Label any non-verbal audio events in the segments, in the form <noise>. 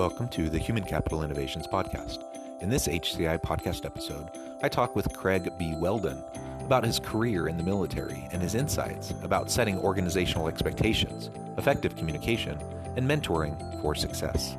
Welcome to the Human Capital Innovations Podcast. In this HCI podcast episode, I talk with Craig B. Whelden about his career in the military and his insights about setting organizational expectations, effective communication, and mentoring for success.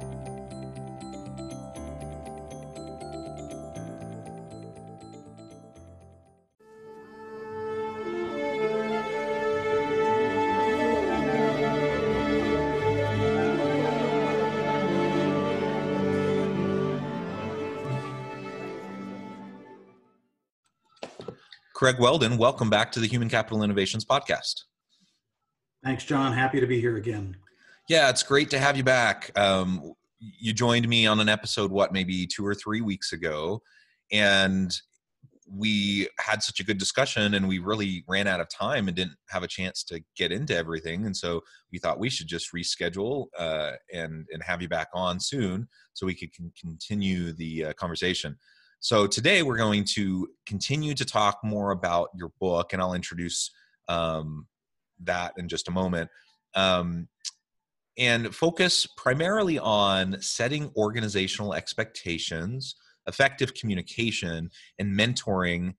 Craig Whelden, welcome back to the Human Capital Innovations Podcast. Thanks, John. Happy to be here again. Yeah, it's great to have you back. Um, you joined me on an episode, what, maybe two or three weeks ago, and we had such a good discussion and we really ran out of time and didn't have a chance to get into everything and so we thought we should just reschedule uh, and and have you back on soon so we could continue the uh, conversation so today we're going to continue to talk more about your book, and I'll introduce um, that in just a moment. Um, and focus primarily on setting organizational expectations, effective communication, and mentoring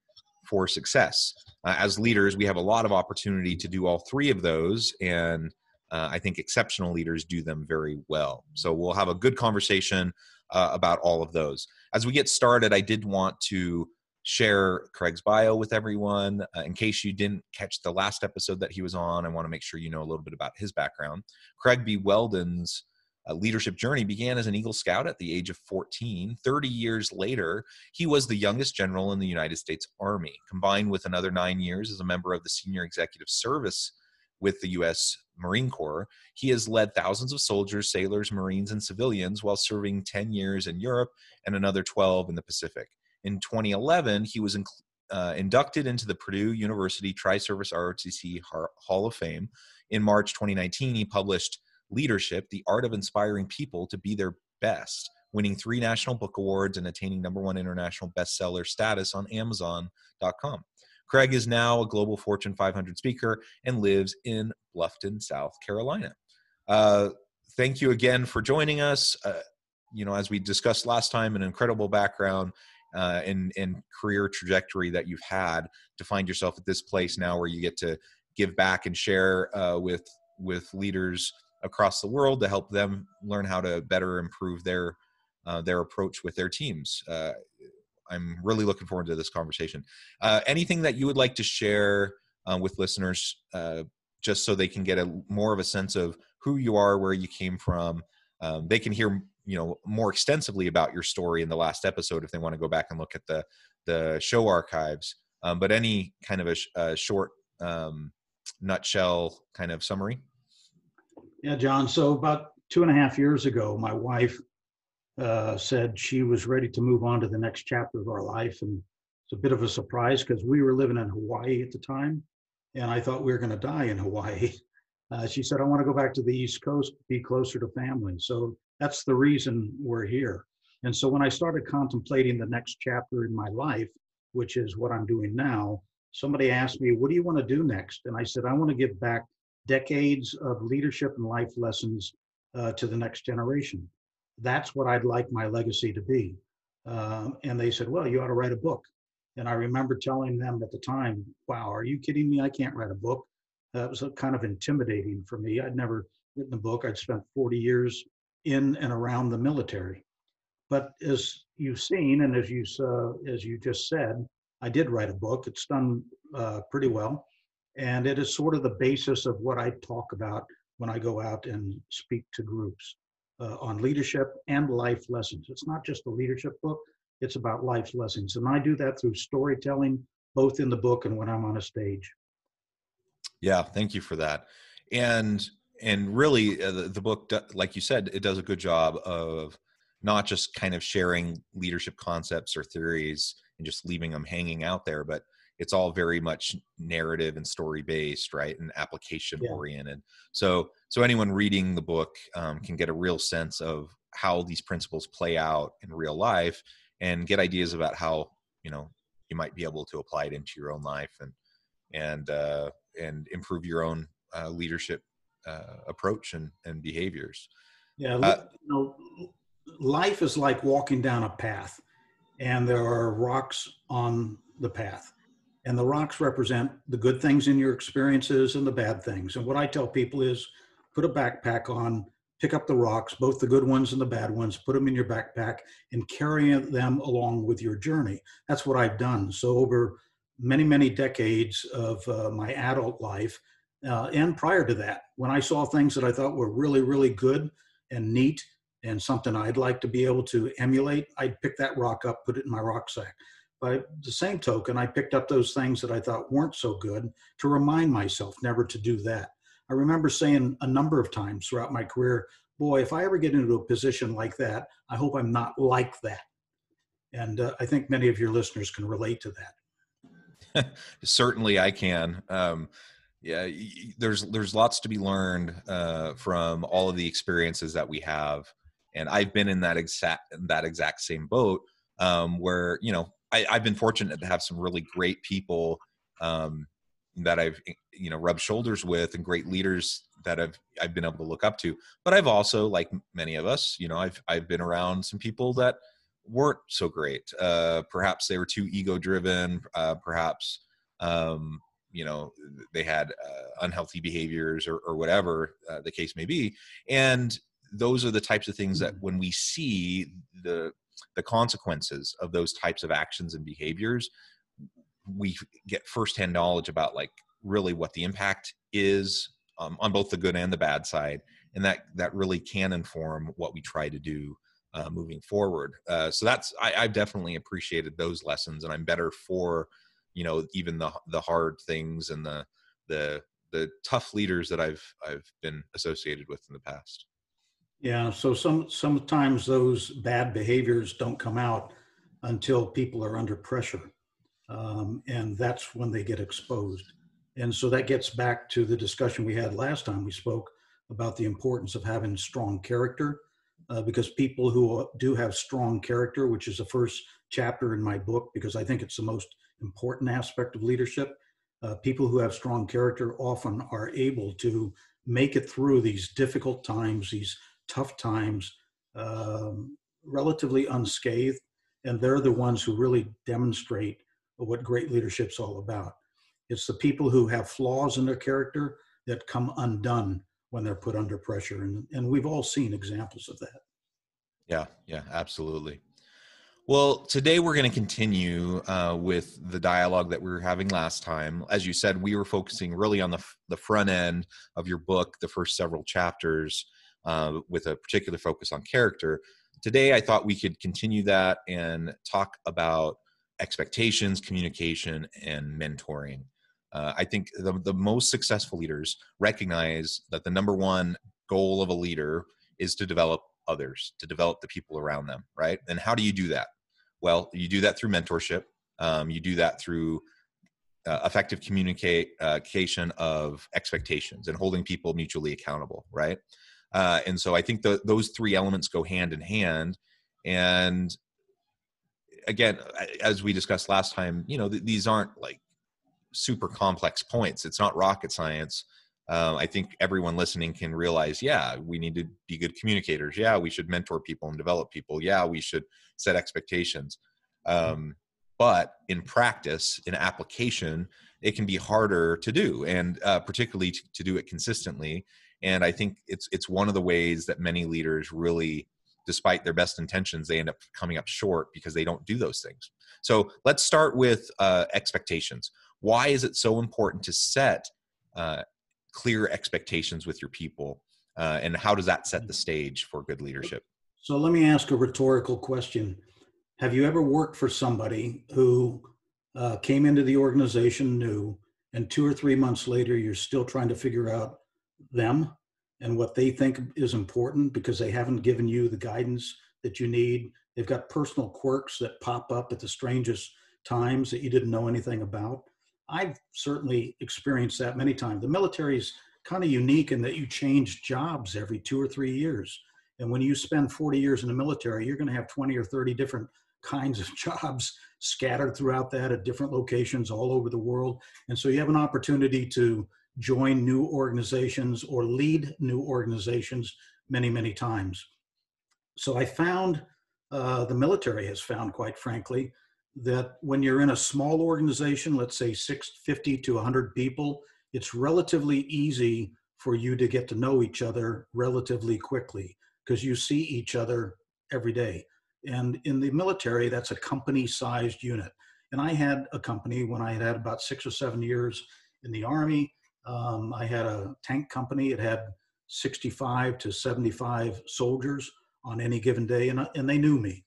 for success. Uh, as leaders, we have a lot of opportunity to do all three of those, and uh, I think exceptional leaders do them very well. So we'll have a good conversation uh, about all of those. As we get started, I did want to share Craig's bio with everyone. Uh, in case you didn't catch the last episode that he was on, I want to make sure you know a little bit about his background. Craig B. Whelden's uh, leadership journey began as an Eagle Scout at the age of 14. 30 years later, he was the youngest general in the United States Army, combined with another nine years as a member of the Senior Executive Service with the U.S. Marine Corps. He has led thousands of soldiers, sailors, Marines, and civilians while serving 10 years in Europe and another 12 in the Pacific. In 2011, he was in, uh, inducted into the Purdue University Tri Service ROTC Hall of Fame. In March 2019, he published Leadership The Art of Inspiring People to Be Their Best, winning three National Book Awards and attaining number one international bestseller status on Amazon.com. Craig is now a global Fortune 500 speaker and lives in Bluffton, South Carolina. Uh, thank you again for joining us. Uh, you know, as we discussed last time, an incredible background uh, and, and career trajectory that you've had to find yourself at this place now where you get to give back and share uh, with with leaders across the world to help them learn how to better improve their uh, their approach with their teams. Uh, I'm really looking forward to this conversation. Uh, anything that you would like to share uh, with listeners, uh, just so they can get a more of a sense of who you are, where you came from. Um, they can hear you know more extensively about your story in the last episode if they want to go back and look at the the show archives. Um, but any kind of a, sh- a short um, nutshell kind of summary. Yeah, John. So about two and a half years ago, my wife uh, said she was ready to move on to the next chapter of our life. And it's a bit of a surprise because we were living in Hawaii at the time. And I thought we were going to die in Hawaii. <laughs> Uh, she said, I want to go back to the East Coast, be closer to family. So that's the reason we're here. And so when I started contemplating the next chapter in my life, which is what I'm doing now, somebody asked me, What do you want to do next? And I said, I want to give back decades of leadership and life lessons uh, to the next generation that's what I'd like my legacy to be. Um, and they said, well, you ought to write a book. And I remember telling them at the time, wow, are you kidding me? I can't write a book. That was kind of intimidating for me. I'd never written a book. I'd spent 40 years in and around the military. But as you've seen, and as you uh, as you just said, I did write a book. It's done uh, pretty well, and it is sort of the basis of what I talk about when I go out and speak to groups uh, on leadership and life lessons. It's not just a leadership book, it's about life lessons. And I do that through storytelling, both in the book and when I'm on a stage. Yeah, thank you for that. And and really uh, the, the book like you said it does a good job of not just kind of sharing leadership concepts or theories and just leaving them hanging out there but it's all very much narrative and story based right and application yeah. oriented so so anyone reading the book um, can get a real sense of how these principles play out in real life and get ideas about how you know you might be able to apply it into your own life and and uh, and improve your own uh, leadership uh, approach and, and behaviors. Yeah, uh, you know, life is like walking down a path, and there are rocks on the path, and the rocks represent the good things in your experiences and the bad things. And what I tell people is, put a backpack on, pick up the rocks, both the good ones and the bad ones, put them in your backpack, and carry them along with your journey. That's what I've done. So over many, many decades of uh, my adult life, uh, and prior to that, when I saw things that I thought were really, really good and neat and something I'd like to be able to emulate, I'd pick that rock up, put it in my rucksack. By the same token, I picked up those things that I thought weren't so good to remind myself never to do that. I remember saying a number of times throughout my career, boy, if I ever get into a position like that, I hope I'm not like that. And uh, I think many of your listeners can relate to that. <laughs> Certainly, I can. Um, yeah there's there's lots to be learned uh, from all of the experiences that we have and i've been in that exact that exact same boat um, where you know I, have been fortunate to have some really great people um, that i've you know rubbed shoulders with and great leaders that i've i've been able to look up to. But i've also like many of us you know i've i've been around some people that weren't so great. Uh, perhaps they were too ego driven uh, perhaps um, you know they had uh, unhealthy behaviors or, or whatever uh, the case may be. And those are the types of things that mm-hmm. when we see the the consequences of those types of actions and behaviors we get firsthand knowledge about like really what the impact is um, on both the good and the bad side and that that really can inform what we try to do uh, moving forward uh, so that's I, i've definitely appreciated those lessons and i'm better for you know even the the hard things and the the the tough leaders that I've I've been associated with in the past. Yeah, so some sometimes those bad behaviors don't come out until people are under pressure, um, and that's when they get exposed. And so that gets back to the discussion we had last time we spoke about the importance of having strong character, uh, because people who do have strong character, which is the first chapter in my book, because I think it's the most important aspect of leadership. Uh, people who have strong character often are able to make it through these difficult times, these tough times, um, relatively unscathed. And they're the ones who really demonstrate what great leadership's all about. It's the people who have flaws in their character that come undone when they're put under pressure. And, and we've all seen examples of that. Yeah, yeah, absolutely. Well, today we're going to continue uh, with the dialogue that we were having last time. As you said, we were focusing really on the, the front end of your book, the first several chapters, uh, with a particular focus on character. Today, I thought we could continue that and talk about expectations, communication, and mentoring. Uh, I think the, the most successful leaders recognize that the number one goal of a leader is to develop others, to develop the people around them, right? And how do you do that? Well, you do that through mentorship. Um, you do that through uh, effective communication of expectations and holding people mutually accountable, right? Uh, and so I think the, those three elements go hand in hand. And again, as we discussed last time, you know, th- these aren't like super complex points. It's not rocket science uh, I think everyone listening can realize, yeah, we need to be good communicators. Yeah, we should mentor people and develop people. Yeah, we should set expectations. Um, but in practice, in application, it can be harder to do, and uh, particularly to, to do it consistently. And I think it's it's one of the ways that many leaders really, despite their best intentions, they end up coming up short because they don't do those things. So let's start with uh, expectations. Why is it so important to set uh, clear expectations with your people uh, and how does that set the stage for good leadership so let me ask a rhetorical question have you ever worked for somebody who uh, came into the organization new and two or three months later you're still trying to figure out them and what they think is important because they haven't given you the guidance that you need. They've got personal quirks that pop up at the strangest times that you didn't know anything about. I've certainly experienced that many times. The military is kind of unique in that you change jobs every two or three years. And when you spend 40 years in the military, you're going to have 20 or 30 different kinds of <laughs> jobs scattered throughout that at different locations all over the world. And so you have an opportunity to join new organizations or lead new organizations many, many times. So I found, uh, the military has found, quite frankly, that when you're in a small organization, let's say 650 to 100 people, it's relatively easy for you to get to know each other relatively quickly because you see each other every day. And in the military, that's a company sized unit. And I had a company when I had had about six or seven years in the Army. Um, I had a tank company. It had 65 to 75 soldiers on any given day, and, and they knew me.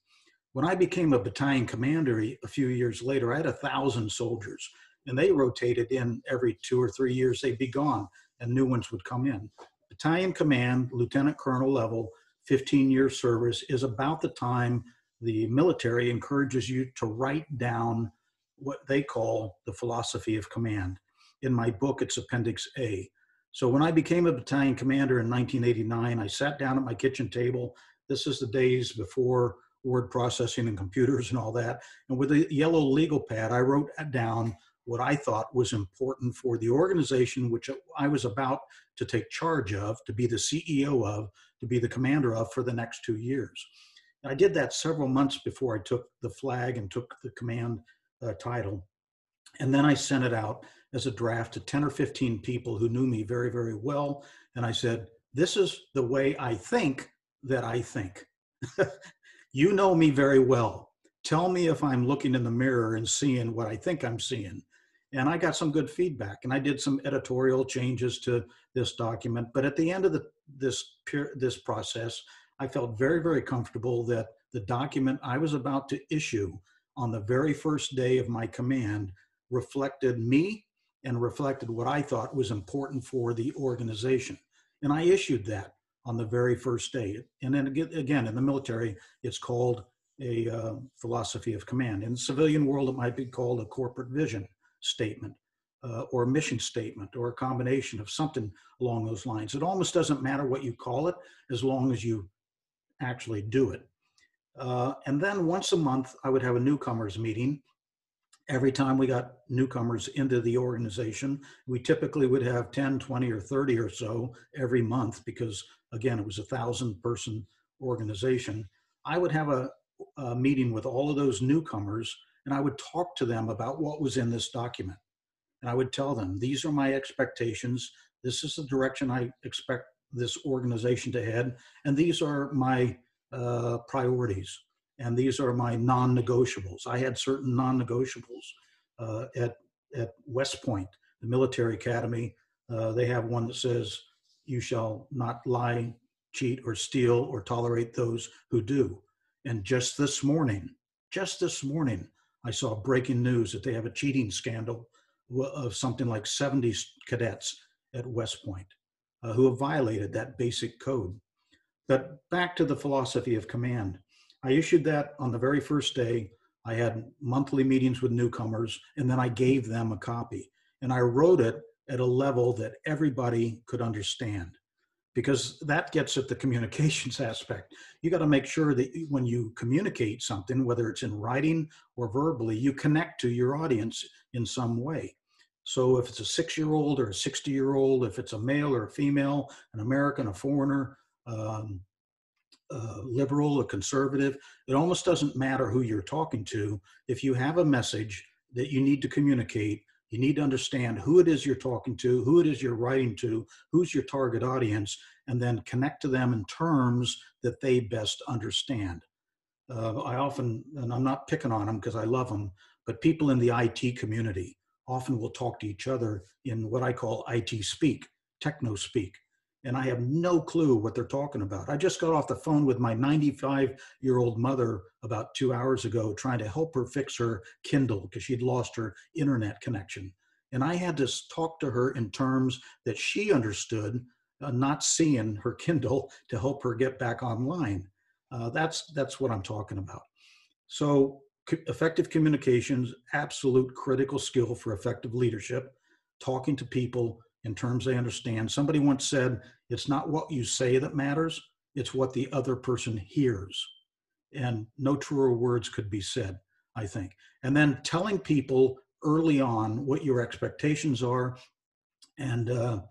When I became a battalion commander a few years later, I had a thousand soldiers, and they rotated in every two or three years. They'd be gone, and new ones would come in. Battalion command, lieutenant colonel level, 15 year service is about the time the military encourages you to write down what they call the philosophy of command. In my book, it's Appendix A. So when I became a battalion commander in 1989, I sat down at my kitchen table. This is the days before word processing and computers and all that. And with a yellow legal pad, I wrote down what I thought was important for the organization which I was about to take charge of, to be the CEO of, to be the commander of for the next two years. And I did that several months before I took the flag and took the command uh, title. And then I sent it out as a draft to 10 or 15 people who knew me very, very well. And I said, This is the way I think that I think. <laughs> you know me very well. Tell me if I'm looking in the mirror and seeing what I think I'm seeing. And I got some good feedback, and I did some editorial changes to this document. But at the end of the, this this process, I felt very, very comfortable that the document I was about to issue on the very first day of my command reflected me and reflected what I thought was important for the organization. And I issued that on the very first day. And then again, in the military, it's called a uh, philosophy of command. In the civilian world, it might be called a corporate vision statement uh, or a mission statement or a combination of something along those lines. It almost doesn't matter what you call it as long as you actually do it. Uh, and then once a month, I would have a newcomers meeting. Every time we got newcomers into the organization, we typically would have 10, 20, or 30 or so every month because, again, it was a thousand person organization. I would have a, a meeting with all of those newcomers and I would talk to them about what was in this document. And I would tell them, these are my expectations. This is the direction I expect this organization to head. And these are my uh, priorities. And these are my non negotiables. I had certain non negotiables uh, at, at West Point, the military academy. Uh, they have one that says, You shall not lie, cheat, or steal, or tolerate those who do. And just this morning, just this morning, I saw breaking news that they have a cheating scandal of something like 70 cadets at West Point uh, who have violated that basic code. But back to the philosophy of command. I issued that on the very first day. I had monthly meetings with newcomers, and then I gave them a copy. And I wrote it at a level that everybody could understand because that gets at the communications <laughs> aspect. You got to make sure that when you communicate something, whether it's in writing or verbally, you connect to your audience in some way. So if it's a six year old or a 60 year old, if it's a male or a female, an American, a foreigner, um, a liberal, a conservative, it almost doesn't matter who you're talking to. If you have a message that you need to communicate, you need to understand who it is you're talking to, who it is you're writing to, who's your target audience, and then connect to them in terms that they best understand. Uh, I often, and I'm not picking on them because I love them, but people in the IT community often will talk to each other in what I call IT speak, techno speak. And I have no clue what they're talking about. I just got off the phone with my 95 year old mother about two hours ago trying to help her fix her Kindle because she'd lost her internet connection. And I had to talk to her in terms that she understood uh, not seeing her Kindle <laughs> to help her get back online. Uh, that's that's what I'm talking about. So effective communications, absolute critical skill for effective leadership. Talking to people in terms they understand. Somebody once said, "It's not what you say that matters; it's what the other person hears." And no truer words could be said, I think. And then telling people early on what your expectations are, and uh,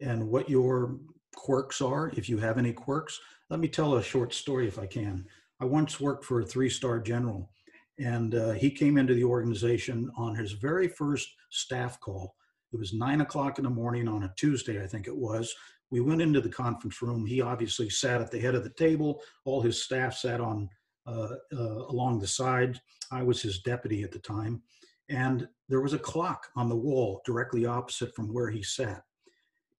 and what your quirks are, if you have any quirks. Let me tell a short story if I can. I once worked for a three star general, and uh, he came into the organization on his very first staff call. It was nine o'clock in the morning on a Tuesday, I think it was. We went into the conference room. He obviously sat at the head of the table. All his staff sat on uh, uh, along the side. I was his deputy at the time. And there was a clock on the wall directly opposite from where he sat.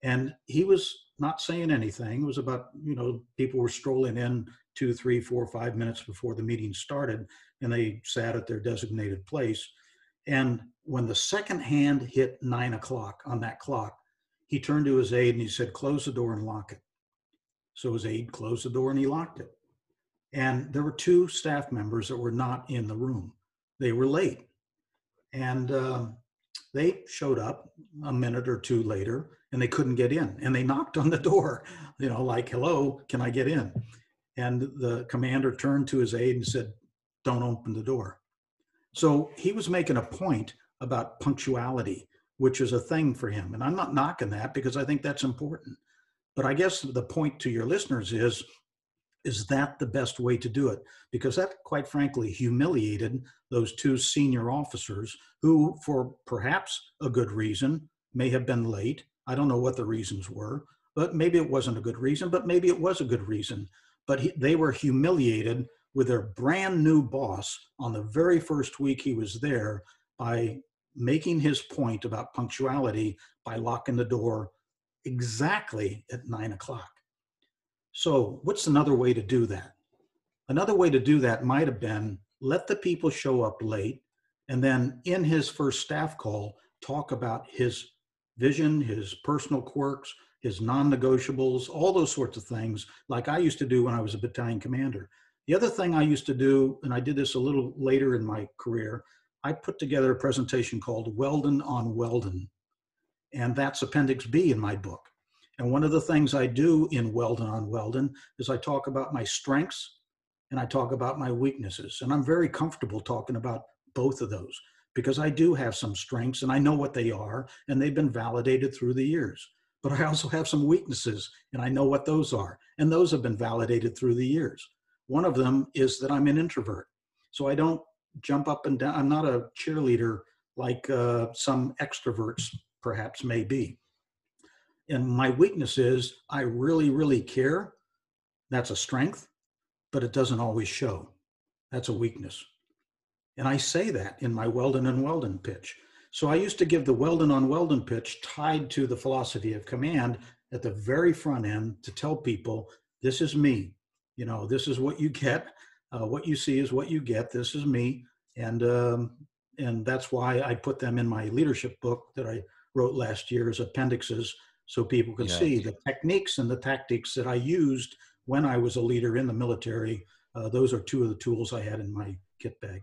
And he was not saying anything. It was about, you know, people were strolling in two, three, four, five minutes before the meeting started, and they sat at their designated place. And when the second hand hit nine o'clock on that clock, he turned to his aide and he said, Close the door and lock it. So his aide closed the door and he locked it. And there were two staff members that were not in the room. They were late. And um, they showed up a minute or two later and they couldn't get in. And they knocked on the door, you know, like, hello, can I get in? And the commander turned to his aide and said, don't open the door. So he was making a point about punctuality, which is a thing for him. And I'm not knocking that because I think that's important. But I guess the point to your listeners is is that the best way to do it? Because that, quite frankly, humiliated those two senior officers who, for perhaps a good reason, may have been late. I don't know what the reasons were, but maybe it wasn't a good reason, but maybe it was a good reason. But he, they were humiliated with their brand new boss on the very first week he was there by making his point about punctuality by locking the door exactly at nine o'clock. So, what's another way to do that? Another way to do that might have been let the people show up late and then in his first staff call, talk about his vision, his personal quirks, his non negotiables, all those sorts of things, like I used to do when I was a battalion commander. The other thing I used to do, and I did this a little later in my career, I put together a presentation called Whelden on Whelden. And that's Appendix B in my book. And one of the things I do in Whelden on Whelden is I talk about my strengths and I talk about my weaknesses. And I'm very comfortable talking about both of those because I do have some strengths and I know what they are and they've been validated through the years. But I also have some weaknesses and I know what those are. And those have been validated through the years. One of them is that I'm an introvert. So I don't jump up and down. I'm not a cheerleader like uh, some extroverts perhaps may be. And my weakness is I really, really care. That's a strength, but it doesn't always show. That's a weakness. And I say that in my Whelden and Whelden pitch. So I used to give the Whelden on Whelden pitch tied to the philosophy of command at the very front end to tell people this is me. You know, this is what you get. Uh, what you see is what you get. This is me. And, um, and that's why I put them in my leadership book that I wrote last year as appendixes so people can yeah. see the techniques and the tactics that I used when I was a leader in the military. Uh, those are two of the tools I had in my kit bag.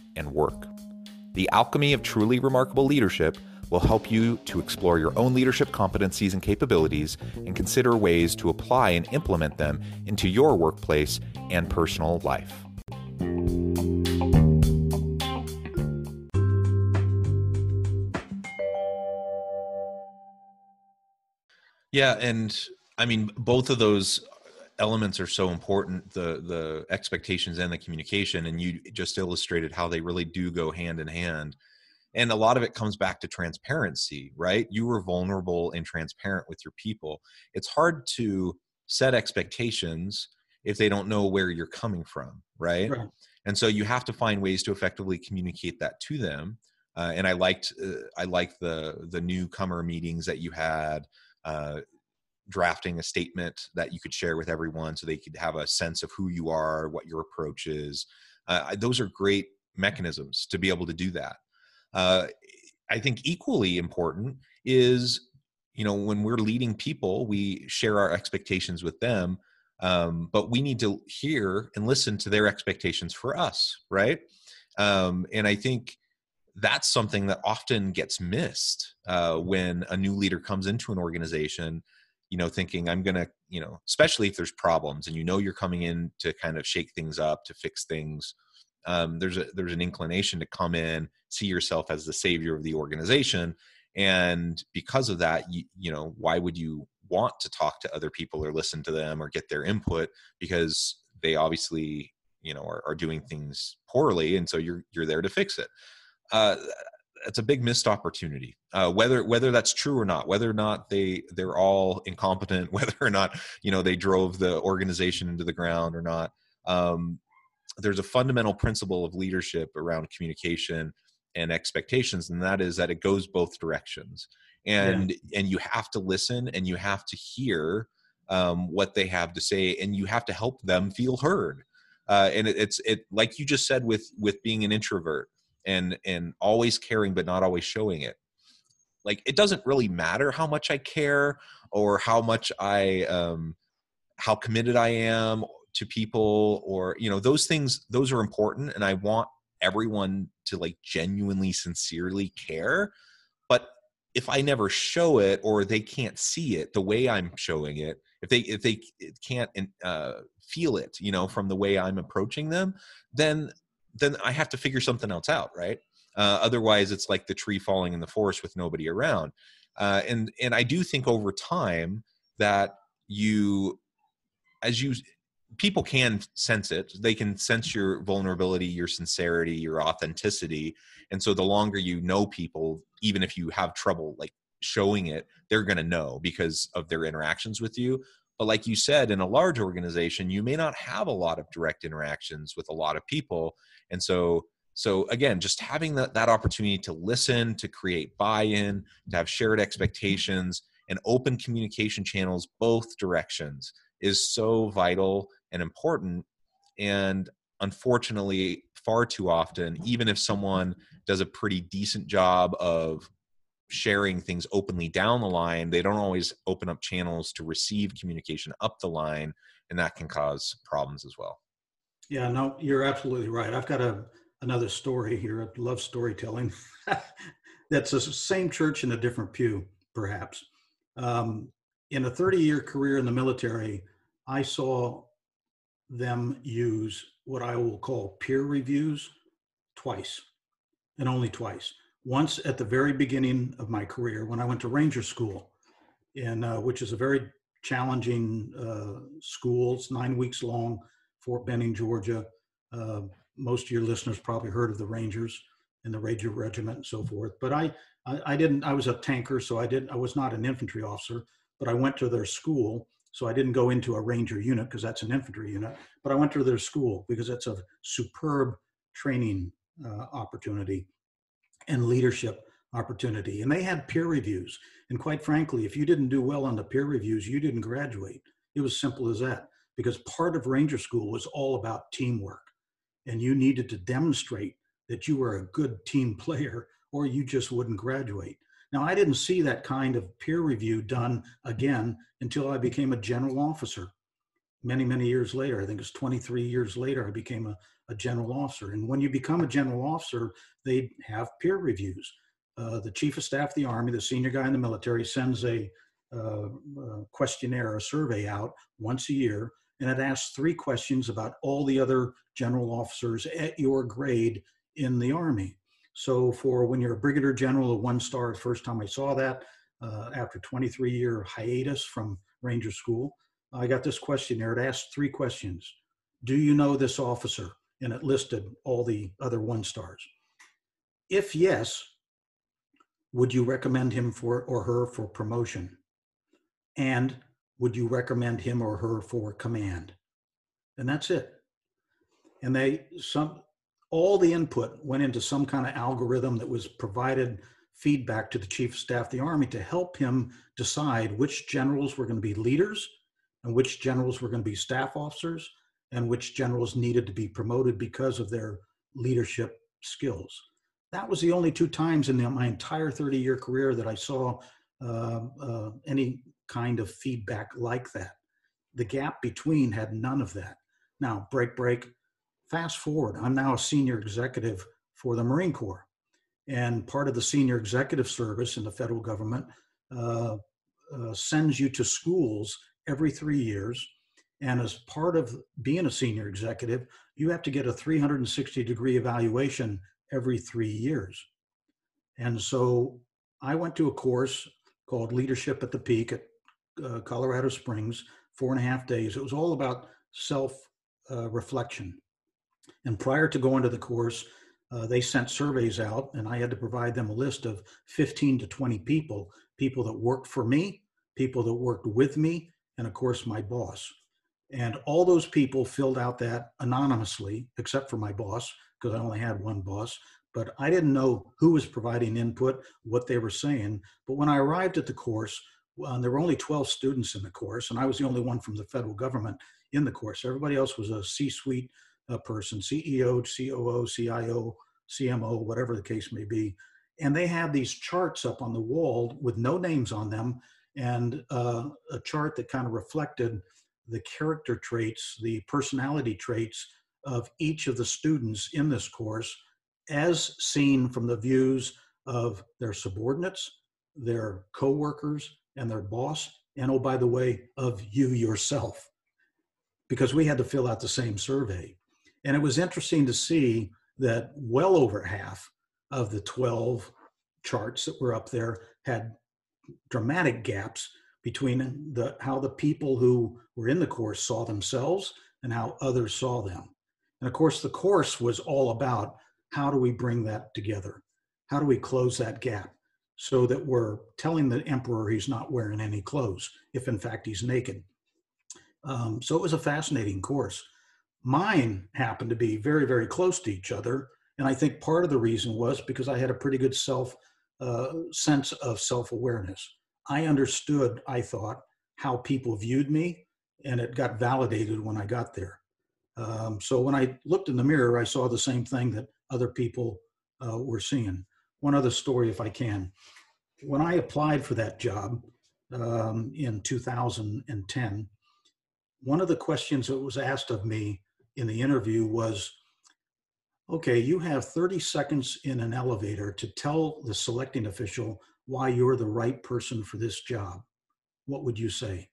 and work. The Alchemy of Truly Remarkable Leadership will help you to explore your own leadership competencies and capabilities and consider ways to apply and implement them into your workplace and personal life. Yeah, and I mean both of those elements are so important the the expectations and the communication and you just illustrated how they really do go hand in hand. And a lot of it comes back to transparency right? You were vulnerable and transparent with your people. It's hard to set expectations if they don't know where you're coming from right, right. and so you have to find ways to effectively communicate that to them. Uh, and i liked uh, i liked the the newcomer meetings that you had. Uh, drafting a statement that you could share with everyone so they could have a sense of who you are, what your approach is. Uh, those are great mechanisms to be able to do that. Uh, I think equally important is, you know, when we're leading people, we share our expectations with them, um, but we need to hear and listen to their expectations for us, right? Um, and I think that's something that often gets missed uh, when a new leader comes into an organization you know thinking i'm gonna you know especially if there's problems and you know you're coming in to kind of shake things up to fix things um, there's a there's an inclination to come in see yourself as the savior of the organization and because of that you, you know why would you want to talk to other people or listen to them or get their input? Because they obviously you know are, are doing things poorly and so you're you're there to fix it. Uh, it's a big missed opportunity. Uh, whether whether that's true or not, whether or not they they're all incompetent, <laughs> whether or not you know they drove the organization into the ground or not. Um, there's a fundamental principle of leadership around communication and expectations, and that is that it goes both directions. And yeah. and you have to listen and you have to hear um, what they have to say, and you have to help them feel heard. Uh, and it, it's it like you just said with with being an introvert and and always caring but not always showing it. Like it doesn't really matter how much i care or how much i um how committed i am to people or you know those things those are important and i want everyone to like genuinely sincerely care. But if i never show it or they can't see it the way i'm showing it if they if they can't uh, feel it you know from the way i'm approaching them then then I have to figure something else out, right? Uh, otherwise, it's like the tree falling in the forest with nobody around. Uh, and and I do think over time that you, as you, people can sense it. They can sense your vulnerability, your sincerity, your authenticity. And so the longer you know people, even if you have trouble like showing it, they're going to know because of their interactions with you. But like you said, in a large organization, you may not have a lot of direct interactions with a lot of people. And so, so again, just having that, that opportunity to listen, to create buy-in, to have shared expectations and open communication channels both directions is so vital and important. And unfortunately, far too often, even if someone does a pretty decent job of sharing things openly down the line, they don't always open up channels to receive communication up the line, and that can cause problems as well. Yeah, no, you're absolutely right. I've got a another story here. I love storytelling. <laughs> That's the same church in a different pew, perhaps. Um, in a 30 year career in the military, I saw them use what I will call peer reviews twice, and only twice once at the very beginning of my career when I went to Ranger School, in uh, which is a very challenging uh, school. It's nine weeks long, Fort Benning, Georgia. Uh, most of your listeners probably heard of the Rangers and the Ranger Regiment and so forth. But I, I, I didn't. I was a tanker, so I didn't. I was not an infantry officer, but I went to their school. So I didn't go into a Ranger unit because that's an infantry unit. But I went to their school because it's a superb training uh, opportunity and leadership opportunity. And they had peer reviews. And quite frankly, if you didn't do well on the peer reviews, you didn't graduate. It was simple as that because part of Ranger School was all about teamwork. And you needed to demonstrate that you were a good team <laughs> player or you just wouldn't graduate. Now, I didn't see that kind of peer review done again until I became a general officer. Many, many years later, I think it's 23 years later, I became a, a general officer. And when you become a general officer, they have peer reviews. Uh, the chief of staff of the Army, the senior guy in the military, sends a, uh, a questionnaire, a survey out once a year, and it asks three questions about all the other general officers at your grade in the Army. So, for when you're a brigadier general, a one star, the first time I saw that, uh, after 23 year hiatus from Ranger School, I got this questionnaire. It asked three questions Do you know this officer? And it listed all the other one stars. If yes, would you recommend him for or her for promotion? And would you recommend him or her for command? And that's it. And they some all the input went into some kind of algorithm that was provided feedback to the chief of staff of the army to help him decide which generals were going to be leaders and which generals were going to be staff officers and which generals needed to be promoted because of their leadership skills. That was the only two times in the, my entire 30 year career that I saw uh, uh, any kind of feedback like that. The gap between had none of that. Now, break, break, fast forward. I'm now a senior executive for the Marine Corps. And part of the senior executive service in the federal government uh, uh, sends you to schools every three years. And as part of being a senior executive, you have to get a 360 degree evaluation every three years. And so I went to a course called Leadership at the Peak at uh, Colorado Springs, four and a half days. It was all about self uh, reflection. And prior to going to the course, uh, they sent surveys out, and I had to provide them a list of 15 to 20 people people that worked for me, people that worked with me, and of course, my boss. And all those people filled out that anonymously, except for my boss, because I only had one boss. But I didn't know who was providing input, what they were saying. But when I arrived at the course, there were only 12 students in the course, and I was the only one from the federal government in the course. Everybody else was a C suite uh, person, CEO, COO, CIO, CMO, whatever the case may be. And they had these charts up on the wall with no names on them and uh, a chart that kind of reflected the character traits, the personality traits of each of the students in this course as seen from the views of their subordinates, their coworkers, and their boss, and oh, by the way, of you yourself, because we had to fill out the same survey. And it was interesting to see that well over half of the 12 charts that were up there had dramatic gaps between the how the people who were in the course saw themselves and how others saw them. And of course, the course was all about how do we bring that together? How do we close that gap so that we're telling the emperor he's not wearing any clothes, if in fact he's naked? Um, so it was a fascinating course. Mine happened to be very, very close to each other. And I think part of the reason was because I had a pretty good self uh, sense of self awareness. I understood, I thought, how people viewed me, and it got validated when I got there. Um, so when I looked in the mirror, I saw the same thing that other people uh, were seeing. One other story, if I can. When I applied for that job um, in 2010, one of the questions that was asked of me in the interview was okay, you have 30 seconds in an elevator to tell the selecting official why you're the right person for this job. What would you say?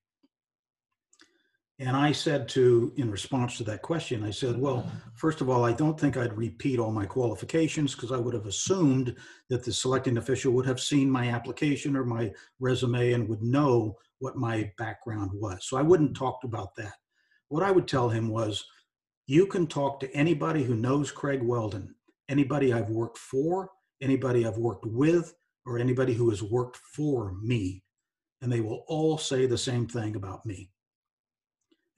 And I said to, in response to that question, I said, well, first of all, I don't think I'd repeat all my qualifications because I would have assumed that the selecting official would have seen my application or my resume and would know what my background was. So I wouldn't talk about that. What I would tell him was, you can talk to anybody who knows Craig Whelden, anybody I've worked for, anybody I've worked with, or anybody who has worked for me, and they will all say the same thing about me.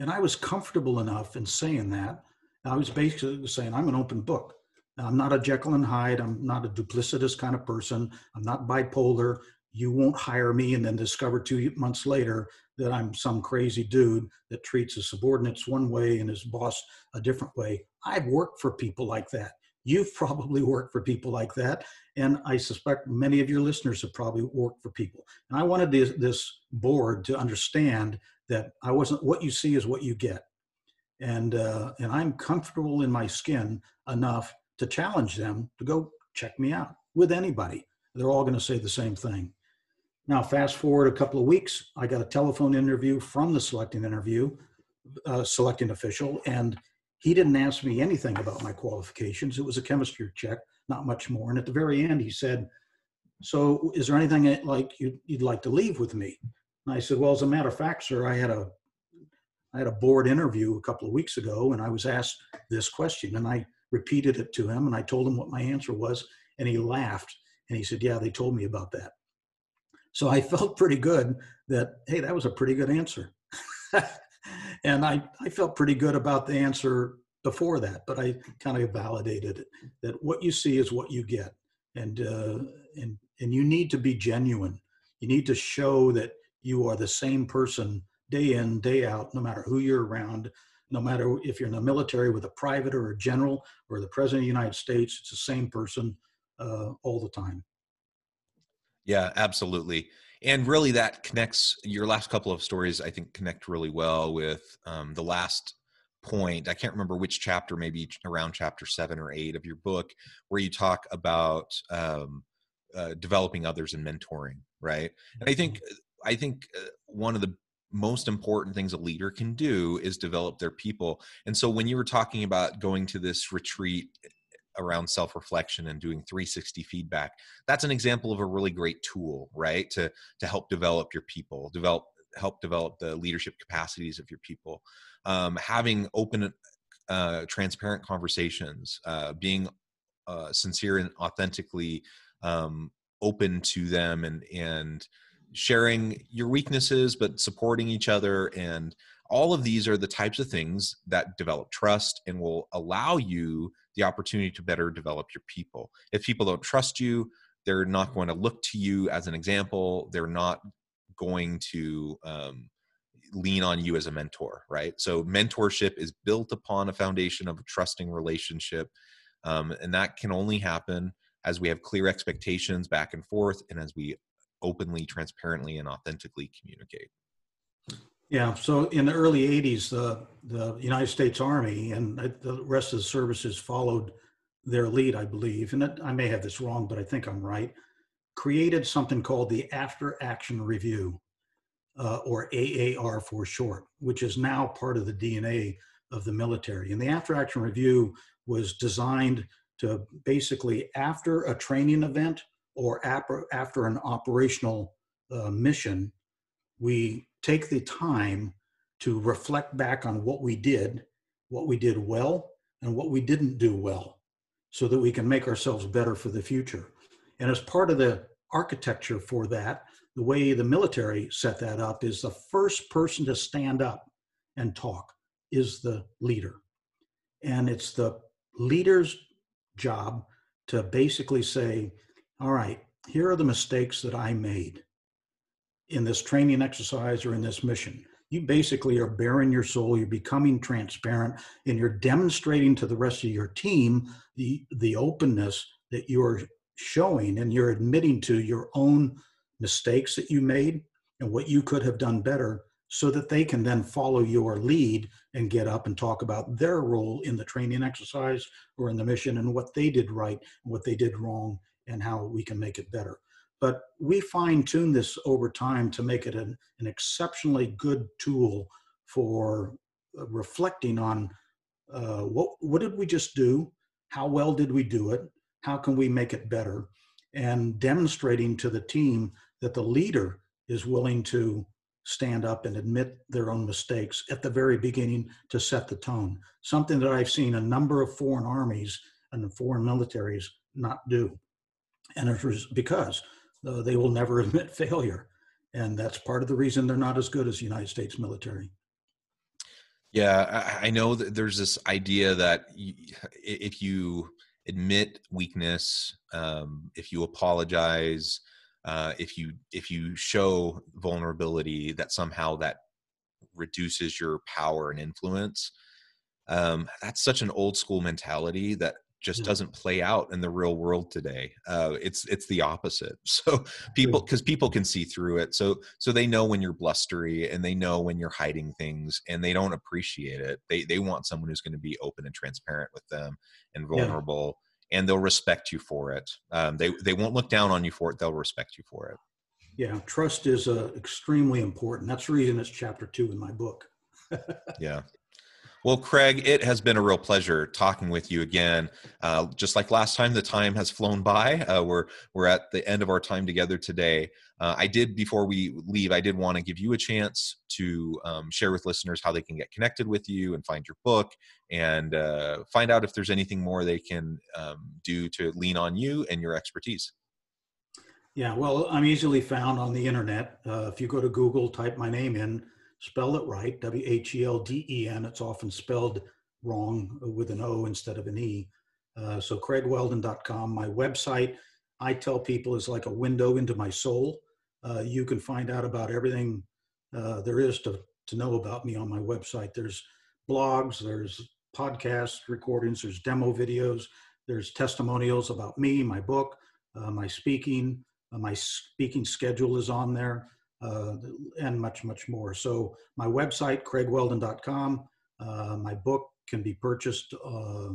And I was comfortable enough in saying that. I was basically saying, I'm an open book. I'm not a Jekyll and Hyde. I'm not a duplicitous kind of person. I'm not bipolar. You won't hire me and then discover two months later that I'm some crazy dude that treats his subordinates one way and his boss a different way. I've worked for people like that. You've <laughs> probably worked for people like that. And I suspect many of your listeners have probably worked for people. And I wanted this, this board to understand that I wasn't. What you see is what you get, and uh, and I'm comfortable in my skin enough to challenge them to go check me out with anybody. They're all going to say the same thing. Now, fast forward a couple of weeks, I got a telephone interview from the selecting interview, uh, selecting official, and he didn't ask me anything about my qualifications. It was a chemistry check, not much more. And at the very end, he said, "So, is there anything like you'd, you'd like to leave with me?" And I said, "Well, as a matter of fact, sir, I had a I had a board interview a couple of weeks ago, and I was asked this question, and I repeated it to him, and I told him what my answer was, and he laughed, and he said, "Yeah, they told me about that." So I <laughs> felt pretty good that, hey, that was a pretty good answer. <laughs> and I, I felt pretty good about the answer before that, but I kind of validated it that what you see is what you get. And, uh, and, and you need to be genuine. You need to show that you are the same person day in, day out, no matter who you're around, no matter if you're in the military with a private or a general or the president of the United States, it's the same person uh, all the time. Yeah, absolutely. And really, that connects your last couple of stories, I think, connect really well with um, the last point. I can't remember which chapter, maybe around chapter seven or eight of your book, where you talk about um, uh, developing others and mentoring, right? And I think, I think uh, one of the most important things a leader can do is develop their people. And so when you were talking about going to this retreat around self reflection and doing 360 feedback that's an example of a really great tool right to to help develop your people develop help develop the leadership capacities of your people. Um, having open uh, transparent conversations uh, being uh, sincere and authentically um, open to them and and sharing your weaknesses but supporting each other and all of these are the types of things that develop trust and will allow you the opportunity to better develop your people. If people don't trust you, they're not going to look to you as an example. They're not going to um, lean on you as a mentor, right? So, mentorship is built upon a foundation of a trusting relationship. Um, and that can only happen as we have clear expectations back and forth and as we openly, transparently, and authentically communicate. Yeah, so in the early 80s, the, the United States Army and the rest of the services followed their lead, I believe, and I may have this wrong, but I think I'm right, created something called the After Action Review, uh, or AAR for short, which is now part of the DNA of the military. And the After Action Review was designed to basically, after a training event or after an operational uh, mission, we take the time to reflect back on what we did, what we did well, and what we didn't do well, so that we can make ourselves better for the future. And as part of the architecture for that, the way the military set that up is the first person to stand up and talk is the leader. And it's the leader's job to basically say, all right, here are the mistakes that I made in this training exercise or in this mission. You basically are baring your soul, you're becoming transparent, and you're demonstrating to the rest of your team the, the openness that you're showing and you're admitting to your own mistakes that you made and what you could have done better so that they can then follow your lead and get up and talk about their role in the training exercise or in the mission and what they did right what they did wrong and how we can make it better. But we fine tune this over time to make it an, an exceptionally good tool for uh, reflecting on uh, what, what did we just do? How well did we do it? How can we make it better? And demonstrating to the team that the leader is willing to stand up and admit their own mistakes at the very beginning to set the tone. Something that I've seen a number of foreign armies and foreign militaries not do. And it was because uh, they will never <laughs> admit failure. And that's part of the reason they're not as good as the United States military. Yeah, I, I know that there's this idea that if you admit weakness, um, if you apologize, uh, if you if you show vulnerability, that somehow that reduces your power and influence. Um, that's such an old school mentality that just doesn't play out in the real world today. Uh, it's it's the opposite. <laughs> So people because people can see through it. So so they know when you're blustery and they know when you're hiding things and they don't appreciate it. They they want someone who's going to be open and transparent with them and vulnerable. Yeah. And they'll respect you for it. Um, they they won't look down on you for it. They'll respect you for it. Yeah, trust is uh, extremely important. That's the reason it's chapter two in my book. <laughs> yeah, well, Craig, it has been a real pleasure talking with you again. Uh, just like last time, the time has flown by. Uh, we're we're at the end of our time together today. Uh, I did before we leave. I did want to give you a chance to um, share with listeners how they can get connected with you and find your book and uh, find out if there's anything more they can um, do to lean on you and your expertise. Yeah, well, I'm easily found on the internet. Uh, if you go to Google, type my name in spell it right, W H E L D E N. It's often spelled wrong with an O instead of an E. Uh, so craigwhelden.com, my website, I tell people is like a window into my soul. Uh, you can find out about everything uh, there is to, to know about me on my website. There's blogs, there's podcast recordings, there's demo videos, there's testimonials about me, my book, uh, my speaking. Uh, my speaking schedule is on there uh, and much, much more. So my website, craigwhelden.com, uh, my book can be purchased uh,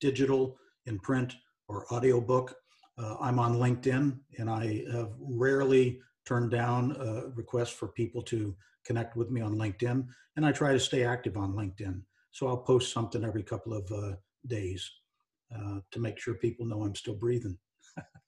digital, in print, or audiobook. Uh, I'm on LinkedIn, and I have rarely turned down requests for people to connect with me on LinkedIn, and I try to stay active on LinkedIn. So I'll post something every couple of uh, days uh, to make sure people know I'm still breathing. <laughs>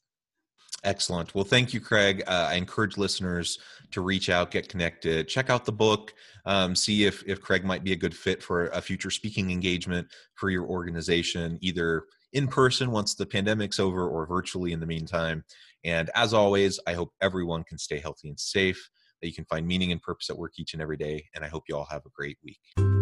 Excellent. Well, thank you, Craig. Uh, I encourage listeners to reach out, get connected, check out the book, um, see if if Craig might be a good fit for a future speaking engagement for your organization, either in person once the pandemic's over or virtually in the meantime. And as always, I hope everyone can stay healthy and safe, that you can find meaning and purpose at work each and every day. And I hope you all have a great week.